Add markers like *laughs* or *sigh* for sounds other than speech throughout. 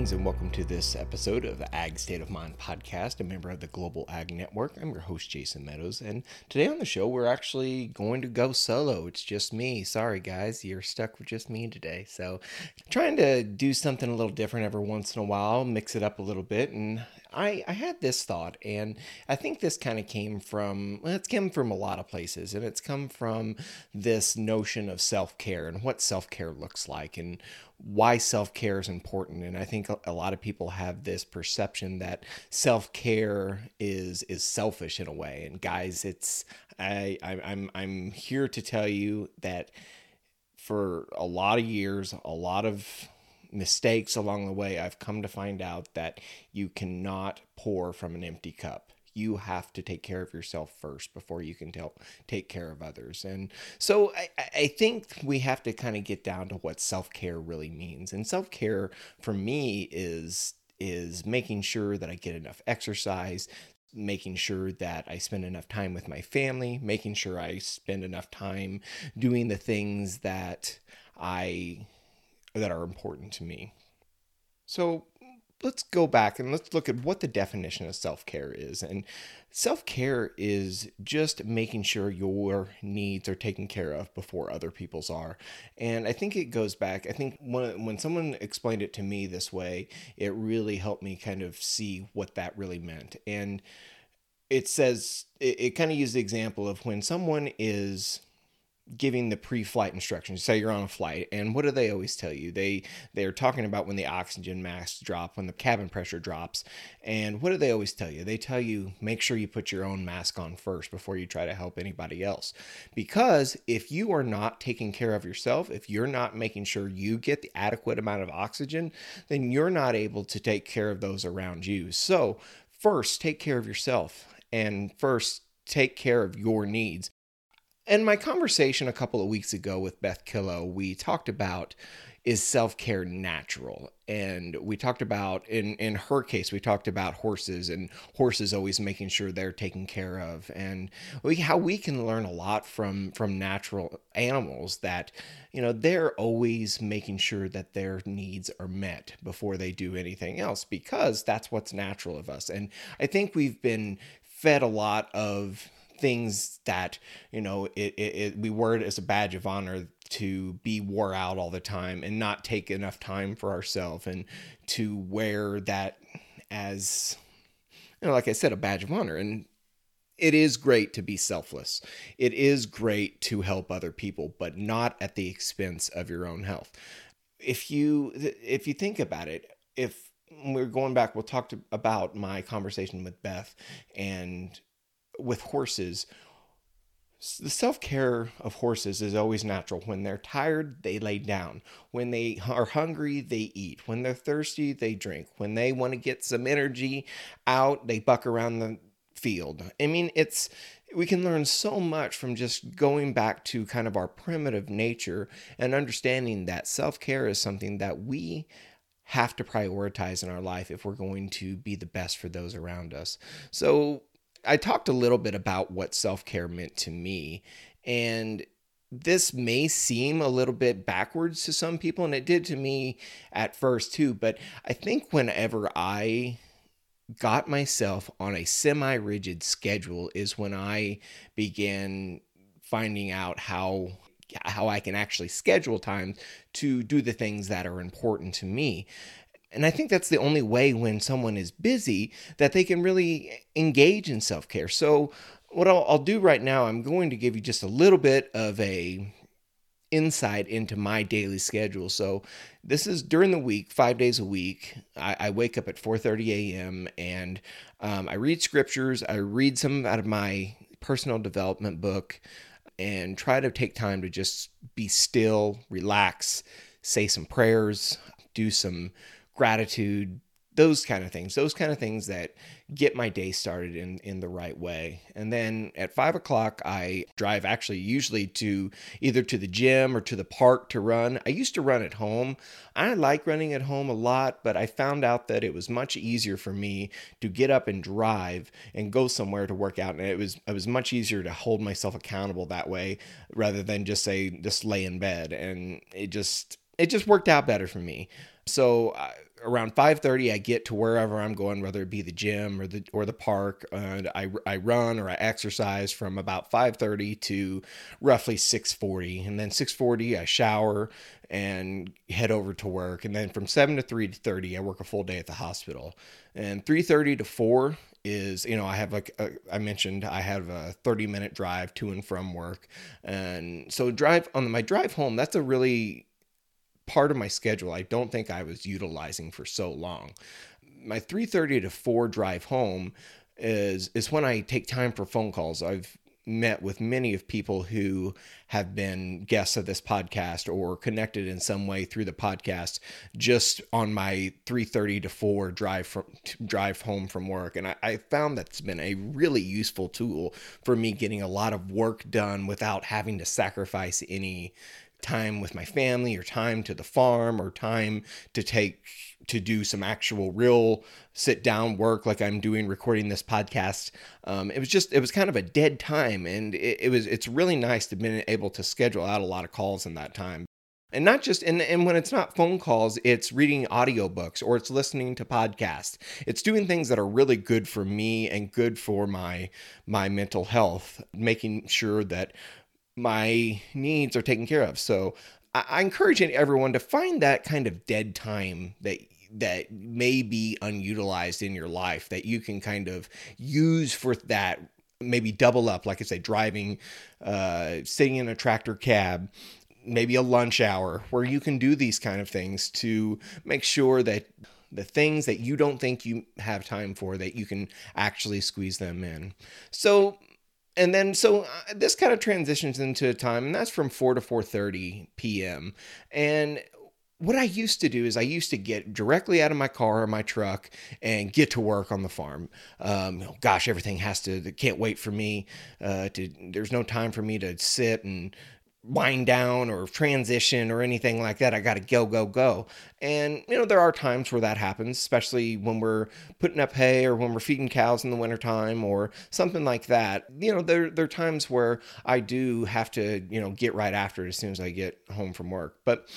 Greetings and welcome to this episode of the Ag State of Mind podcast, a member of the Global Ag Network. I'm your host, Jason Meadows, and today on the show, we're actually going to go solo. It's just me. Sorry, guys, you're stuck with just me today. So, trying to do something a little different every once in a while, mix it up a little bit, and I, I had this thought, and I think this kind of came from, well, it's come from a lot of places, and it's come from this notion of self care and what self care looks like, and why self care is important. And I think a lot of people have this perception that self care is is selfish in a way. And guys, it's I, I I'm I'm here to tell you that for a lot of years, a lot of mistakes along the way, I've come to find out that you cannot pour from an empty cup you have to take care of yourself first before you can help take care of others. And so I, I think we have to kind of get down to what self care really means. And self care for me is is making sure that I get enough exercise, making sure that I spend enough time with my family, making sure I spend enough time doing the things that I that are important to me. So let's go back and let's look at what the definition of self-care is. And self-care is just making sure your needs are taken care of before other people's are. And i think it goes back i think when, when someone explained it to me this way it really helped me kind of see what that really meant. And it says it, it kind of used the example of when someone is giving the pre-flight instructions. Say you're on a flight and what do they always tell you? They they're talking about when the oxygen masks drop when the cabin pressure drops and what do they always tell you? They tell you make sure you put your own mask on first before you try to help anybody else. Because if you are not taking care of yourself if you're not making sure you get the adequate amount of oxygen then you're not able to take care of those around you. So first take care of yourself and first take care of your needs in my conversation a couple of weeks ago with Beth Killow, we talked about is self-care natural? And we talked about in in her case we talked about horses and horses always making sure they're taken care of. And we how we can learn a lot from from natural animals that you know they're always making sure that their needs are met before they do anything else because that's what's natural of us. And i think we've been fed a lot of things that you know it, it, it, we wear it as a badge of honor to be wore out all the time and not take enough time for ourselves and to wear that as you know like i said a badge of honor. And it is great to be selfless. It is great to help other people but not at the expense of your own health. If you if you think about it if we're going back we'll talk to, about my conversation with beth and with horses, the self care of horses is always natural. When they're tired, they lay down. When they are hungry, they eat. When they're thirsty, they drink. When they want to get some energy out, they buck around the field. I mean, it's we can learn so much from just going back to kind of our primitive nature and understanding that self care is something that we have to prioritize in our life if we're going to be the best for those around us. So, I talked a little bit about what self care meant to me. And this may seem a little bit backwards to some people, and it did to me at first too. But I think whenever I got myself on a semi rigid schedule is when I began finding out how how I can actually schedule time to do the things that are important to me. And I think that's the only way when someone is busy that they can really engage in self care. So, what I'll, I'll, do right now, I'm going to give you just a little bit of a insight into my daily schedule. So, this is during the week, five days a week. I, I wake up at 4:30 a.m. and um, I read scriptures. I read some out of my personal development book, and try to take time to just be still, relax, say some prayers do some gratitude those kind of things those kind of things that get my day started in in the right way. And then at five o'clock i drive actually usually to either to the gym or to the park to run. I used to run at home. I like running at home a lot but i found out that it was much easier for me to get up and drive and go somewhere to work out. And it was it was much easier to hold myself accountable that way rather than just say just lay in bed. And it just it just worked out better for me. So I, around 5:30 I get to wherever I'm going whether it be the gym or the or the park and I, I run or I exercise from about 5:30 to roughly 6:40 and then 6:40 I shower and head over to work and then from 7 to 3:30 I work a full day at the hospital. And 3:30 to 4 is you know I have like a, I mentioned I have a 30 minute drive to and from work. And so drive on my drive home that's a really part of my schedule I don't think I was utilizing for so long. My 3:30 to 4 drive home is is when I take time for phone calls. I've met with many of people who have been guests of this podcast or connected in some way through the podcast just on my 3.30 to 4 drive from drive home from work and I, I found that's been a really useful tool for me getting a lot of work done without having to sacrifice any time with my family or time to the farm or time to take to do some actual real sit down work like I'm doing recording this podcast. Um, it was just it was kind of a dead time, and it, it was it's really nice to be able to schedule out a lot of calls in that time. And not just and, and when it's not phone calls, it's reading audiobooks or it's listening to podcasts. It's doing things that are really good for me and good for my my mental health, making sure that my needs are taken care of. So I, I encourage everyone to find that kind of dead time that that may be unutilized in your life that you can kind of use for that maybe double up like i say driving uh, sitting in a tractor cab maybe a lunch hour where you can do these kind of things to make sure that the things that you don't think you have time for that you can actually squeeze them in so and then so uh, this kind of transitions into a time and that's from 4 to 4:30 p.m. and what I used to do is I used to get directly out of my car or my truck and get to work on the farm. Um, gosh, everything has to can't wait for me. Uh, to there's no time for me to sit and wind down or transition or anything like that. I got to go, go, go. And, you know, there are times where that happens, especially when we're putting up hay or when we're feeding cows in the wintertime or something like that. You know, there, there are times where I do have to, you know, get right after it as soon as I get home from work. But,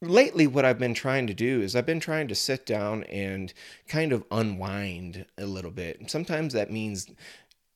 lately what i've been trying to do is i've been trying to sit down and kind of unwind a little bit sometimes that means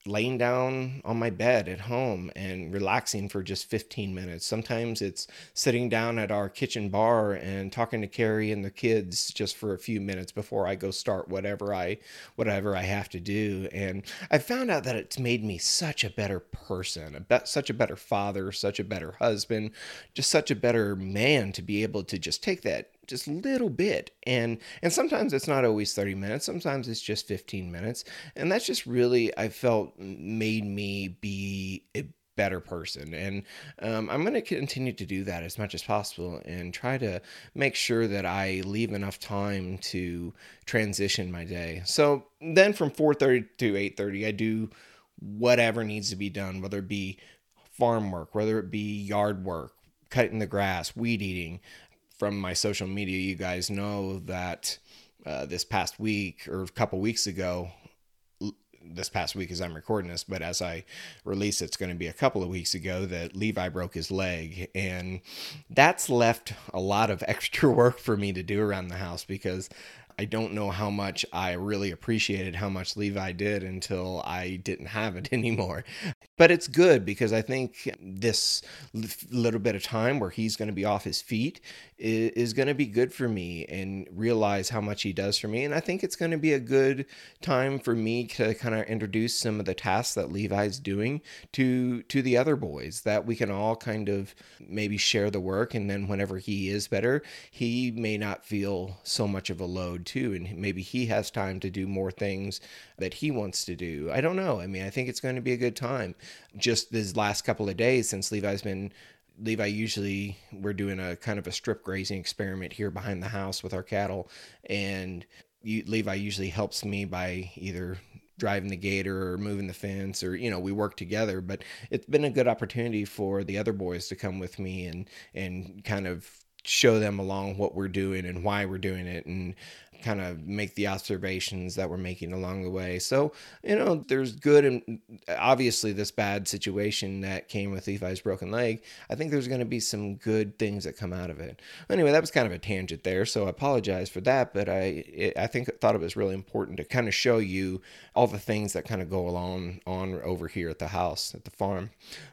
laying down on my bed at home and relaxing for just 15 minutes. Sometimes it's sitting down at our kitchen bar and talking to Carrie and the kids just for a few minutes before I go start whatever I whatever I have to do. And I found out that it's made me such a better person, a be- such a better father, such a better husband, just such a better man to be able to just take that just little bit. And and sometimes it's not always 30 minutes sometimes it's just 15 minutes. And that's just really i felt made me be a better person. And um, i'm going to continue to do that as much as possible and try to make sure that i leave enough time to transition my day. So then from 4.30 to 8.30 i do whatever needs to be done whether it be farm work whether it be yard work cutting the grass weed eating from my social media, you guys know that uh, this past week or a couple weeks ago, this past week as I'm recording this, but as I release it's going to be a couple of weeks ago that Levi broke his leg. And that's left a lot of *laughs* extra work for me to do around the house because I don't know how much I really appreciated how much Levi did until I didn't have it *laughs* anymore. But it's good because I think this little bit of time where he's going to be off his feet is, going to be good for me and realize how much he does for me. And I think it's going to be a good time for me to kind of introduce some of the tasks that Levi's doing to to the other boys that we can all kind of maybe share the work and then whenever he is better, he may not feel so much of a load too and maybe he has time to do more things that he wants to do. I don't know. I mean, I think it's going to be a good time. Just this last couple of days since Levi's been Levi usually we're doing a kind of a strip grazing experiment here behind the house with our cattle, and you, Levi usually helps me by either driving the gator or moving the fence or you know we work together but it's been a good opportunity for the other boys to come with me and and kind of show them along what we're doing and why we're doing it and kind of make the observations that we're making along the way. So, you know, there's good and obviously this bad situation that came with Levi's broken leg. I think there's going to be some good things that come out of it. Anyway, that was kind of a tangent there, so I apologize for that, but I I think thought it was really important to kind of show you all the things that kind of go along on over here at the house at the farm.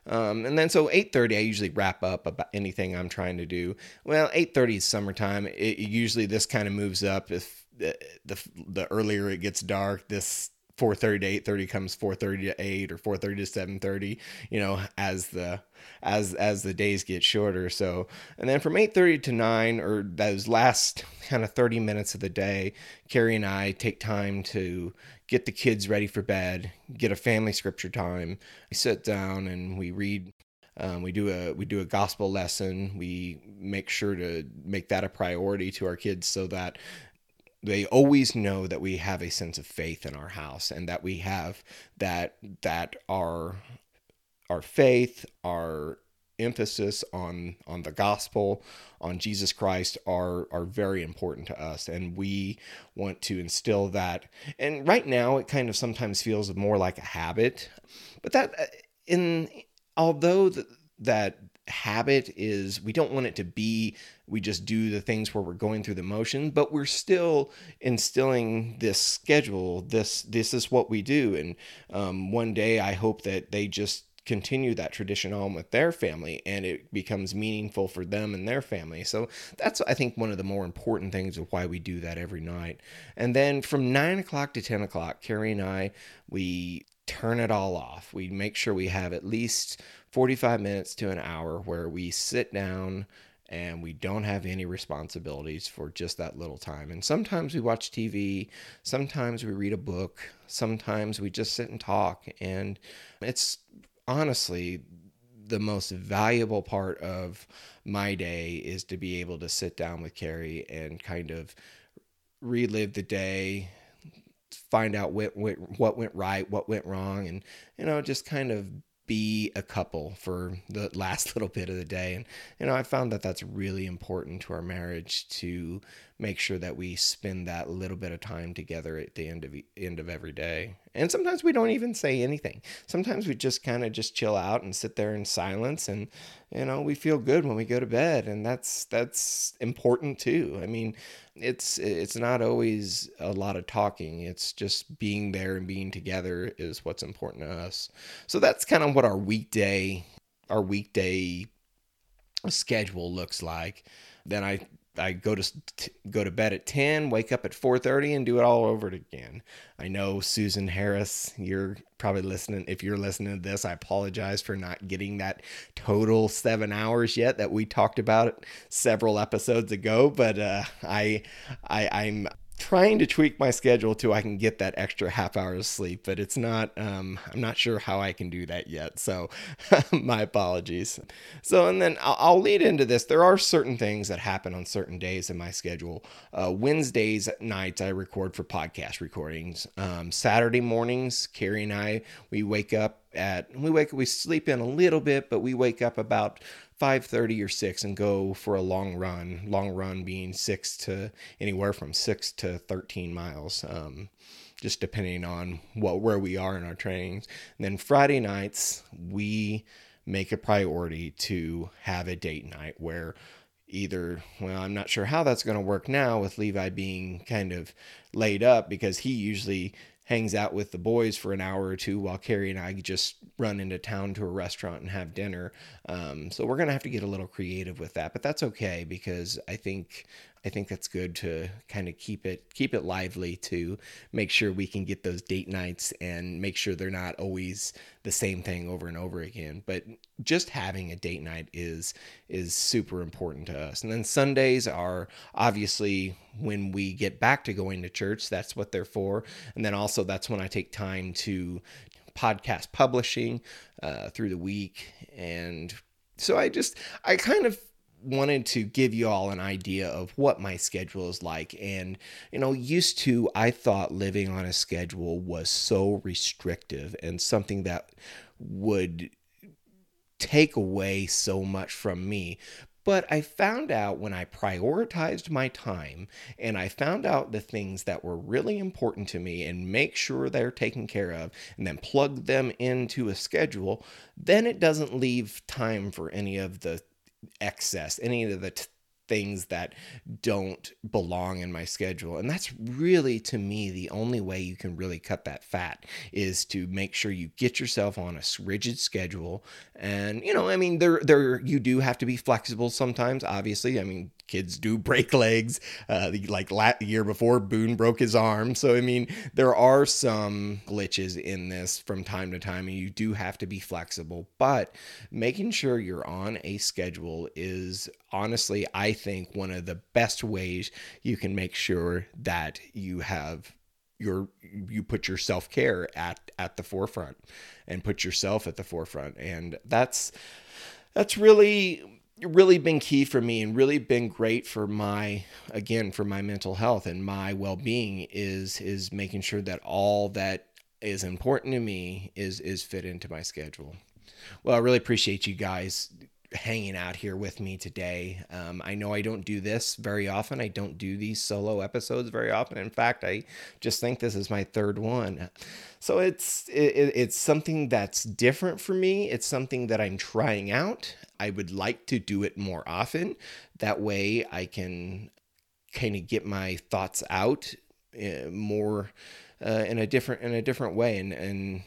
Um, and then so 8:30 I usually wrap up about anything I'm trying to do. Well, 8:30 is summertime. It, usually this kind of moves up if the, the earlier it gets dark, this 4:30 to 8:30 comes 4:30 to 8 or 4:30 to 7:30, you know, as the as as the days get shorter. So, and then from 8:30 to 9 or those last kind of 30 minutes of the day, Carrie and I take time to get the kids ready for bed, get a family scripture time. We sit down and we read um, we do a we do a gospel lesson. We make sure to make that a priority to our kids so that they always know that we have a sense of faith in our house and that we have that that our our faith our emphasis on on the gospel on Jesus Christ are are very important to us. And we want to instill that. And right now it kind of sometimes feels more like a habit but that uh, in although the, that habit is we don't want it to be we just do the things where we're going through the motion but we're still instilling this schedule this this is what we do. And um, one day i hope that they just continue that tradition on with their family and it becomes meaningful for them and their family. So that's i think one of the more important things of why we do that every night. And then from 9 o'clock to 10 o'clock carrie and i we turn it all off we make sure we have at least 45 minutes to an hour where we sit down and we don't have any responsibilities for just that little time. And sometimes we watch TV, sometimes we read a book, sometimes we just sit and talk. And it's honestly the most valuable part of my day is to be able to sit down with Carrie and kind of relive the day, find out what went, what went right, what went wrong, and you know, just kind of be a couple for the *laughs* last little bit of the day. And, you know, I found that that's really important to our marriage to make sure that we spend that little bit of time together at the end of end of every day. And sometimes we don't even say anything. Sometimes we just kind of just chill out and sit there in silence and you know, we feel good when we go to bed and that's that's important too. I mean, it's it's not always a lot of talking. It's just being there and being together is what's important to us. So that's kind of what our weekday our weekday schedule looks like. Then I I go to go to bed at 10, wake up at 4:30 and do it all over again. I know Susan Harris, you're probably listening if you're listening to this, I apologize for not getting that total 7 hours yet that we talked about several episodes ago, but uh, I I I'm trying to tweak my schedule to I can get that extra half hour of sleep, but it's not. Um, I'm not sure how I can do that yet. So, *laughs* my apologies. So, and then I'll, I'll, lead into this. There are certain things that happen on certain days in my schedule. Uh, Wednesdays at nights I record for podcast recordings. Um, Saturday mornings, Carrie and I we wake up at we wake we sleep in a little bit, but we wake up about 5:30 or 6 and go for a long run. Long run being 6 to anywhere from 6 to 13 miles. Um, just depending on what where we are in our trainings. And then Friday nights we make a priority to have a date night where either well i'm not sure how that's going to work now with levi being kind of laid up because he usually hangs out with the boys for an hour or two while Carrie and I just run into town to a restaurant and have dinner. Um, so we're gonna have to get a little creative with that, but that's okay because I think I think that's good to kind of keep it keep it lively to make sure we can get those date nights and make sure they're not always the same thing over and over again. But just having a date night is is super important to us. And then Sundays are obviously when we get back to going to church, that's what they're for. And then also that's when I take time to podcast publishing uh, through the week and So I just, I kind of wanted to give you all an idea of what my schedule is like. And, you know, used to, I thought living on a schedule was so restrictive and something that would take away so much from me. But I found out when I prioritized my time and I found out the things that were really important to me and make sure they're taken care of and then plug them into a schedule, then it doesn't leave time for any of the excess, any of the t- things that don't belong in my schedule. And that's really, to me, the only way you can really cut that fat is to make sure you get yourself on a rigid schedule. And, you know, I mean, there, there, you do have to be flexible sometimes, obviously. I mean, kids do *laughs* break legs. Uh, like last year before, Boone broke his arm. So I mean, there are some glitches in this from time to time, and you do have to be flexible. But making sure you're on a schedule is honestly, I think, one of the best ways you can make sure that you have your you put your self-care at at the forefront and put yourself at the forefront and that's that's really really been key for me and really been great for my again for my mental health and my well-being is is making sure that all that is important to me is is fit into my schedule. Well i really appreciate you guys hanging out here with me today. Um, i know i don't do this very often. I don't do these solo episodes very often. In fact i just think this is my third one. So it's it, it's something that's different for me. It's something that i'm trying out I would like to do it more often. That way I can kind of get my thoughts out uh, more uh, in a different in a different way and and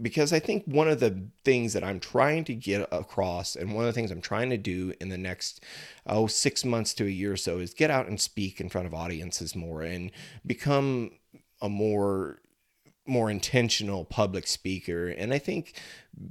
because I think one of the things that I'm trying to get across and one of the things I'm trying to do in the next oh 6 months to a year or so is get out and speak in front of audiences more and become a more more intentional public speaker. And I think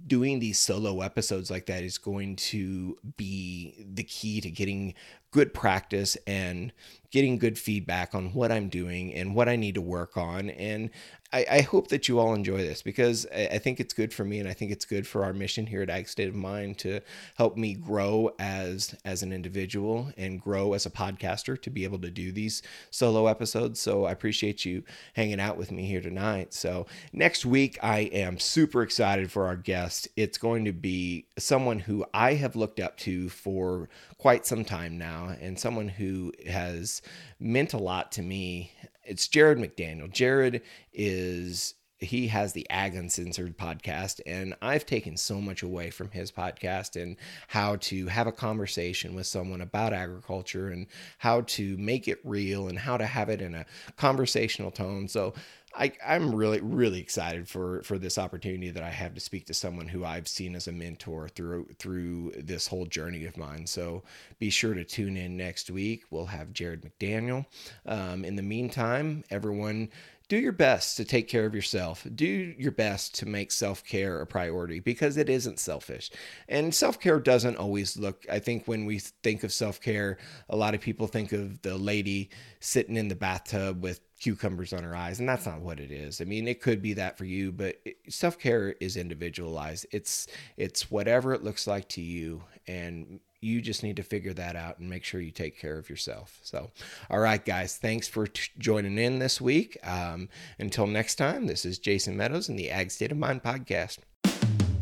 doing these solo episodes like that is going to be the key to getting good practice and getting good feedback on what I'm doing and what I need to work on. And I, I, hope that you all enjoy this because I, I, think it's good for me and I think it's good for our mission here at Ag State of Mind to help me grow as as an individual and grow as a podcaster to be able to do these solo episodes. So I appreciate you hanging out with me here tonight. So next week I am super excited for our guest. It's going to be someone who I have looked up to for quite some time now and someone who has meant a lot to me it's Jared McDaniel. Jared is he has the Ag Uncensored podcast, and I've taken so much away from his podcast and how to have a conversation with someone about agriculture and how to make it real and how to have it in a conversational tone. So I, I'm really, really excited for for this opportunity that I have to speak to someone who I've seen as a mentor through through this whole journey of mine. So be sure to tune in next week. We'll have Jared McDaniel. Um, in the meantime, everyone do your best to take care of yourself. Do your best to make self care a priority because it isn't selfish. And self care doesn't always look, I think when we think of self care, a lot of people think of the lady sitting in the bathtub with cucumbers on her eyes and that's not what it is i mean it could be that for you but self-care is individualized it's it's whatever it looks like to you and you just need to figure that out and make sure you take care of yourself. So all right guys thanks for t- joining in this week. Um, until next time this is jason meadows in the ag state of mind podcast.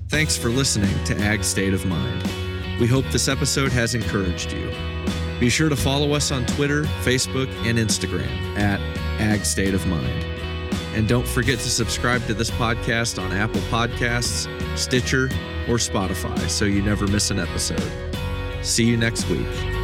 Thanks for listening to ag state of mind. We hope this episode has encouraged you. Be sure to follow us on Twitter, Facebook, and Instagram at Ag State of Mind. And don't forget to subscribe to this podcast on Apple Podcasts, Stitcher, or Spotify so you never miss an episode. See you next week.